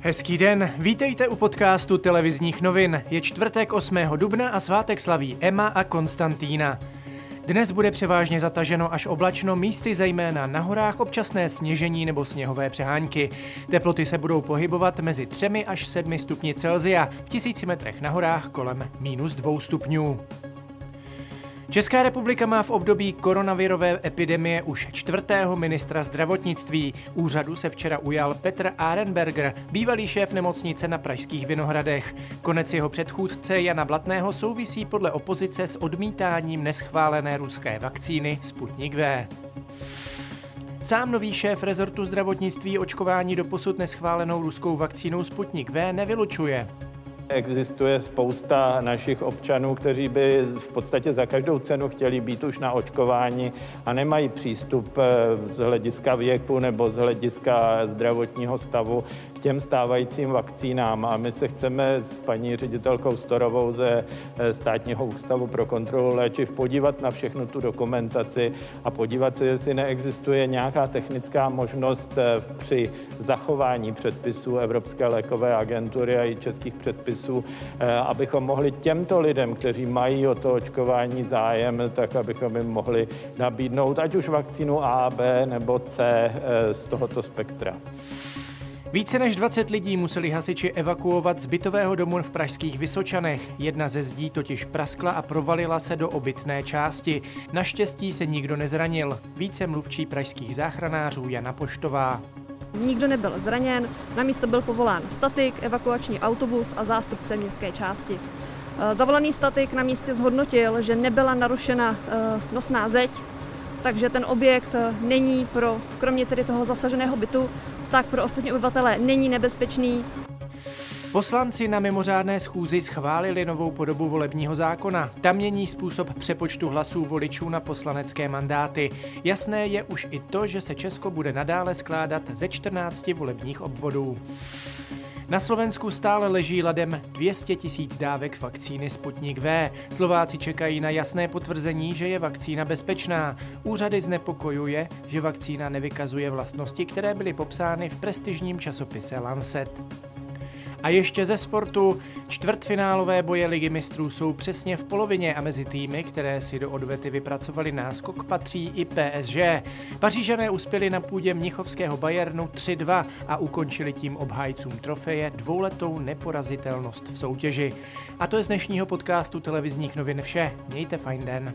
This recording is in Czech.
Hezký den, vítejte u podcastu televizních novin. Je čtvrtek 8. dubna a svátek slaví Emma a Konstantína. Dnes bude převážně zataženo až oblačno, místy zejména na horách občasné sněžení nebo sněhové přehánky. Teploty se budou pohybovat mezi 3 až 7 stupni Celzia, v tisíci metrech na horách kolem minus 2 stupňů. Česká republika má v období koronavirové epidemie už čtvrtého ministra zdravotnictví. Úřadu se včera ujal Petr Arenberger, bývalý šéf nemocnice na Pražských Vinohradech. Konec jeho předchůdce Jana Blatného souvisí podle opozice s odmítáním neschválené ruské vakcíny Sputnik V. Sám nový šéf rezortu zdravotnictví očkování do posud neschválenou ruskou vakcínou Sputnik V nevylučuje. Existuje spousta našich občanů, kteří by v podstatě za každou cenu chtěli být už na očkování a nemají přístup eh, z hlediska věku nebo z hlediska zdravotního stavu k těm stávajícím vakcínám. A my se chceme s paní ředitelkou Storovou ze eh, Státního ústavu pro kontrolu léčiv podívat na všechnu tu dokumentaci a podívat se, jestli neexistuje nějaká technická možnost eh, při zachování předpisů Evropské lékové agentury a i českých předpisů předpisů, eh, abychom mohli těmto lidem, kteří mají o to očkování zájem, tak abychom jim mohli nabídnout ať už vakcínu A, B nebo C eh, z tohoto spektra. Více než 20 lidí museli hasiči evakuovat z bytového domu v pražských Vysočanech. Jedna ze zdí totiž praskla a provalila se do obytné části. Naštěstí se nikdo nezranil. Více mluvčí pražských záchranářů Jana Poštová. Nikdo nebyl zraněn, na místo byl povolán statik, evakuační autobus a zástupce městské části. Eh, zavolaný statik na místě zhodnotil, že nebyla narušena eh, nosná zeď, takže ten objekt eh, není pro, kromě tedy toho zasaženého bytu, tak pro ostatní obyvatele není nebezpečný. Poslanci na mimořádné schůzi schválili novou podobu volebního zákona. Tam mění způsob přepočtu hlasů voličů na poslanecké mandáty. Jasné je už i to, že se Česko bude nadále skládat ze 14 volebních obvodů. Na Slovensku stále leží ladem 200 tisíc dávek vakcíny Sputnik V. Slováci čekají na jasné potvrzení, že je vakcína bezpečná. Úřady znepokojuje, že vakcína nevykazuje vlastnosti, které byly popsány v prestižním časopise Lancet. A ještě ze sportu. Čtvrtfinálové boje ligy mistrů jsou přesně v polovině a mezi týmy, které si do odvety vypracovali náskok, patří i PSG. Pařížané uspěli na půdě Mnichovského Bayernu 3-2 a ukončili tím obhájcům trofeje dvouletou neporazitelnost v soutěži. A to je z dnešního podcastu televizních novin vše. Mějte fajn den.